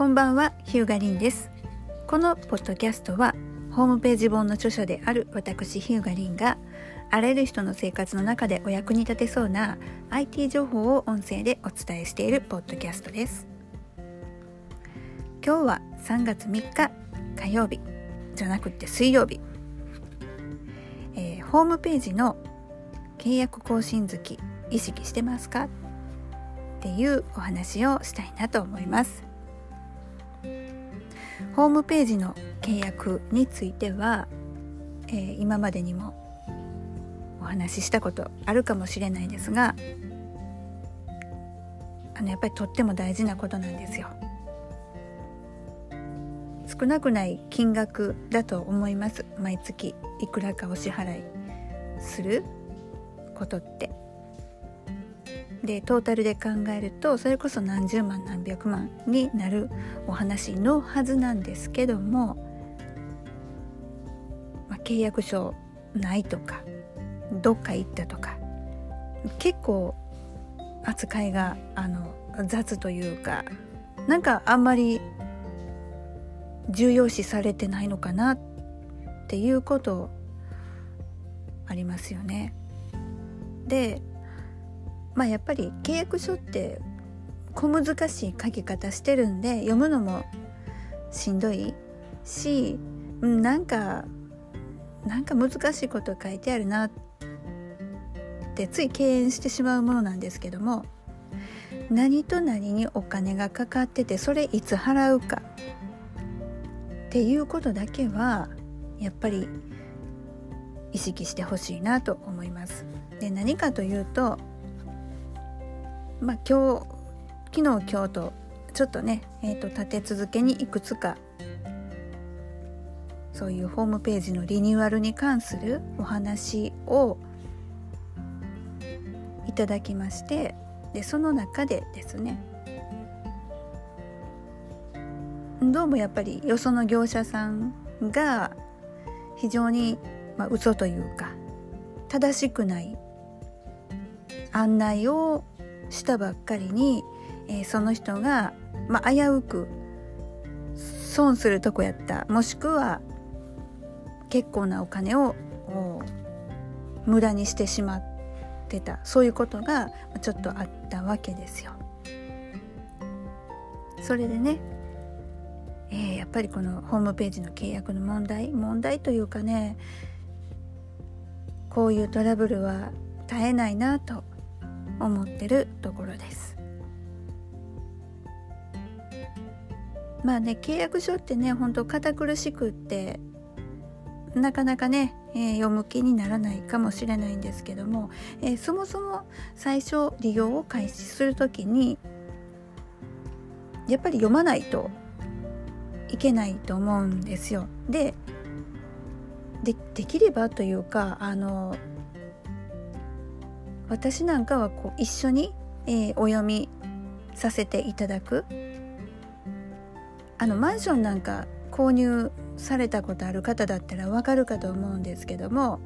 こんばんはヒューガリンです。このポッドキャストはホームページ本の著者である私ヒューガリンがあらゆる人の生活の中でお役に立てそうな IT 情報を音声でお伝えしているポッドキャストです。今日は3月3日火曜日じゃなくて水曜日、えー、ホームページの契約更新月意識してますか？っていうお話をしたいなと思います。ホームページの契約については、えー、今までにもお話ししたことあるかもしれないですがあのやっぱりとっても大事なことなんですよ。少なくない金額だと思います毎月いくらかお支払いすることってでトータルで考えるとそれこそ何十万何百万になるお話のはずなんですけども、まあ、契約書ないとかどっか行ったとか結構扱いがあの雑というかなんかあんまり重要視されてないのかなっていうことありますよね。でまあやっぱり契約書って小難しい書き方してるんで読むのもしんどいしなんかなんか難しいこと書いてあるなってつい敬遠してしまうものなんですけども何と何にお金がかかっててそれいつ払うかっていうことだけはやっぱり意識してほしいなと思います。で何かというとまあ、今日昨日今日とちょっとね、えーと、立て続けにいくつかそういうホームページのリニューアルに関するお話をいただきましてでその中でですねどうもやっぱりよその業者さんが非常に、まあ、嘘というか正しくない案内をしたばっかりに、えー、その人が、まあ、危うく損するとこやったもしくは結構なお金を無駄にしてしまってたそういうことがちょっとあったわけですよ。それでね、えー、やっぱりこのホームページの契約の問題問題というかねこういうトラブルは絶えないなと思ってるところですまあね契約書ってね本当堅苦しくってなかなかね、えー、読む気にならないかもしれないんですけども、えー、そもそも最初利用を開始する時にやっぱり読まないといけないと思うんですよ。でできればというかあの私なんかはこう一緒に、えー、お読みさせていただく。あのマンションなんか購入されたことある方だったらわかるかと思うんですけども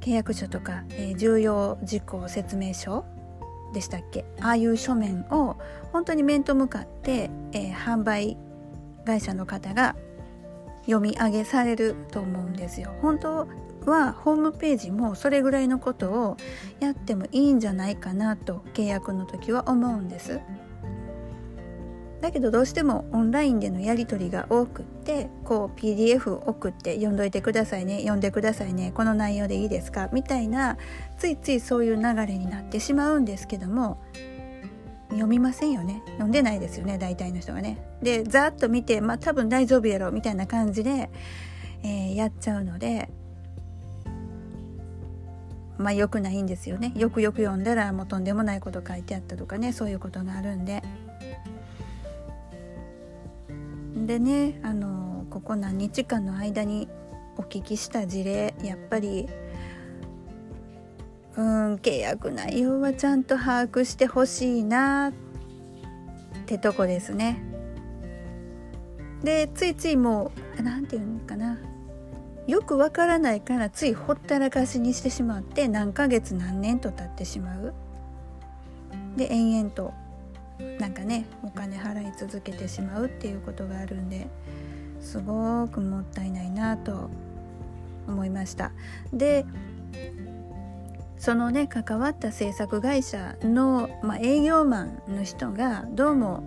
契約書とか、えー、重要事項説明書でしたっけ？ああいう書面を本当に面と向かって、えー、販売会社の方が読み上げされると思うんですよ。本当はホームページもそれぐらいのことをやってもいいんじゃないかなと契約の時は思うんです。だけどどうしてもオンラインでのやり取りが多くってこう PDF 送って読んどいてくださいね読んでくださいねこの内容でいいですかみたいなついついそういう流れになってしまうんですけども読みませんよね読んでないですよね大体の人がね。でざっと見てまあ多分大丈夫やろみたいな感じで、えー、やっちゃうのでまあ良くないんですよねよくよく読んだらもうとんでもないこと書いてあったとかねそういうことがあるんで。でねあのここ何日間の間にお聞きした事例やっぱりうん契約内容はちゃんと把握してほしいなってとこですね。でついついもう何て言うのかな。よくわからないからついほったらかしにしてしまって何ヶ月何年と経ってしまう。で延々となんかねお金払い続けてしまうっていうことがあるんですごくもったいないなと思いました。でそのね関わった制作会社の、まあ、営業マンの人がどうも、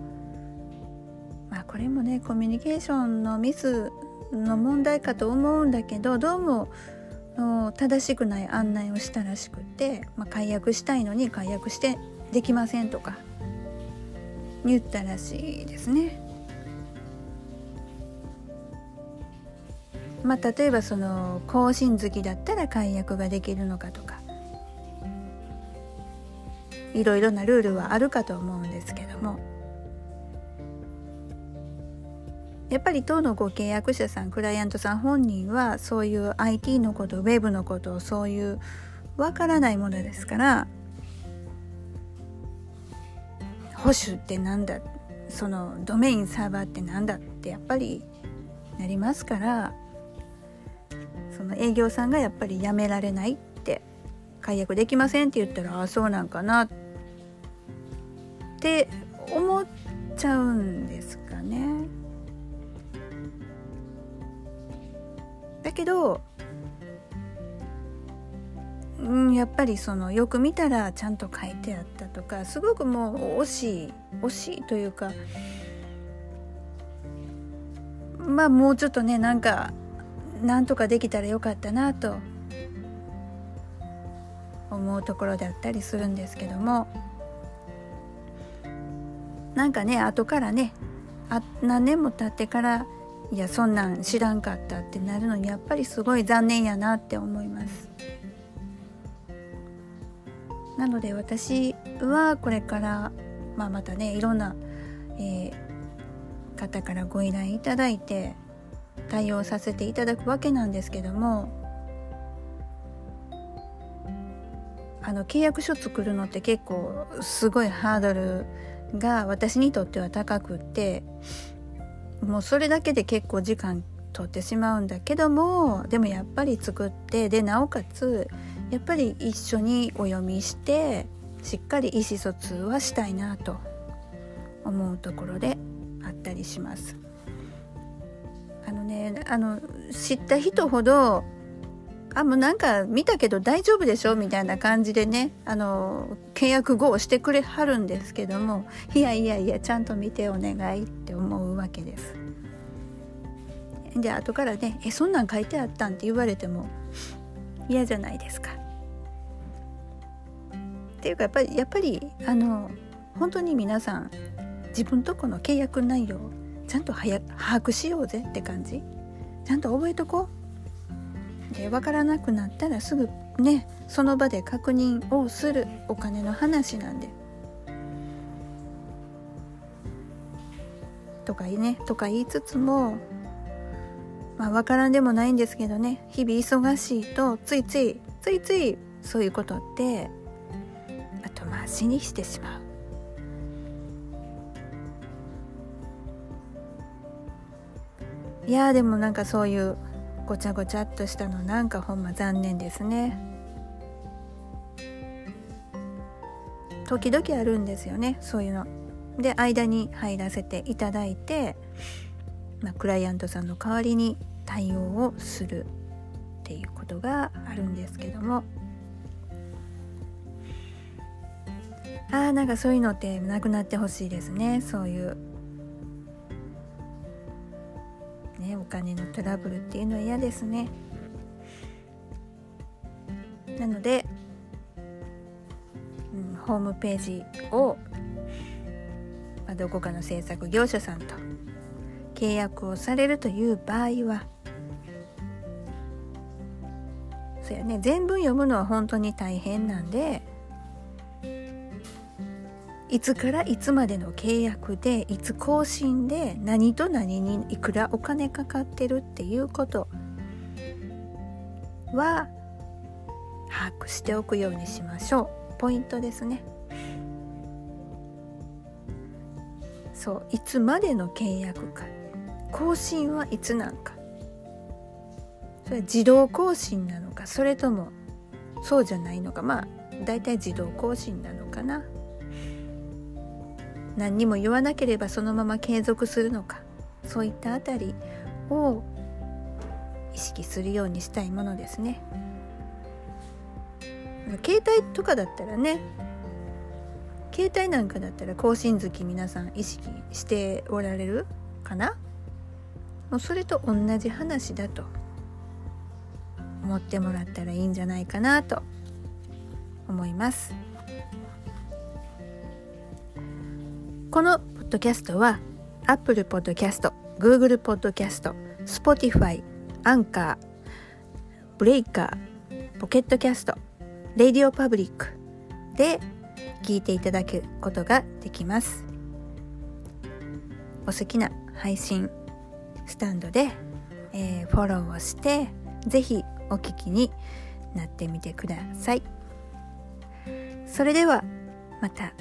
まあ、これもねコミュニケーションのミスの問題かと思うんだけどどうも正しくない案内をしたらしくて、まあ、解約したいのに解約してできませんとか言ったらしいですね。まあ、例えばその更新月だったら解約ができるのかとかいろいろなルールはあるかと思うんですけども。やっぱり当のご契約者さんクライアントさん本人はそういう IT のことウェブのことをそういうわからないものですから保守ってなんだそのドメインサーバーってなんだってやっぱりなりますからその営業さんがやっぱりやめられないって解約できませんって言ったらああそうなんかなってって思っちゃうんですかね。だけどうんやっぱりそのよく見たらちゃんと書いてあったとかすごくもう惜しい惜しいというかまあもうちょっとねなんかなんとかできたらよかったなと思うところであったりするんですけどもなんかね後からねあ何年も経ってからいやそんなん知らんかったってなるのにやっぱりすごい残念やなって思います。なので私はこれから、まあ、またねいろんな、えー、方からご依頼いただいて対応させていただくわけなんですけどもあの契約書作るのって結構すごいハードルが私にとっては高くってもうそれだけで結構時間取ってしまうんだけどもでもやっぱり作ってでなおかつやっぱり一緒にお読みしてしっかり意思疎通はしたいなと思うところであったりします。あのねあの知った人ほどあもうなんか見たけど大丈夫でしょみたいな感じでねあの契約後をしてくれはるんですけどもいやいやいやちゃんと見てお願いって思うわけです。で後からね「えそんなん書いてあったん?」って言われても嫌じゃないですか。っていうかやっぱりやっぱりあの本当に皆さん自分とこの契約内容ちゃんと把握しようぜって感じちゃんと覚えとこうで分からなくなったらすぐねその場で確認をするお金の話なんで。とかねとか言いつつもまあ分からんでもないんですけどね日々忙しいとついついついついそういうことって後回しにしてしまう。いやでもなんかそういうごちゃごちゃっとしたのなんかほんま残念ですね。時々あるんですよねそういうの。で間に入らせていただいて、まあ、クライアントさんの代わりに対応をするっていうことがあるんですけども。あーなんかそういうのってなくなってほしいですねそういうお金のトラブルっていうのは嫌ですね。なので、うん、ホームページを、まあ、どこかの制作業者さんと契約をされるという場合はそうやね全文読むのは本当に大変なんでいつからいつまでの契約でいつ更新で何と何にいくらお金かかってるっていうことは把握しておくようにしましょう。ポイントですね。そういつまでの契約か。更新はいつなんか。それは自動更新なのかそれともそうじゃないのか。まあ大体自動更新なのかな。何にも言わなければそのまま継続するのか。そういったあたりを意識するようにしたいものですね。携帯とかだったらね携帯なんかだったら更新月皆さん意識しておられるかな？もうそれと同じ話だと。思ってもらったらいいんじゃないかなと思います。このポッドキャストは Apple Podcast、Google Podcast、Spotify、 Anchor、Breaker、Pocket Casts、RadioPublic で聞いていただくことができます。お好きな配信スタンドで、えー、フォローをしてぜひお聞きになってみてください。それではまた。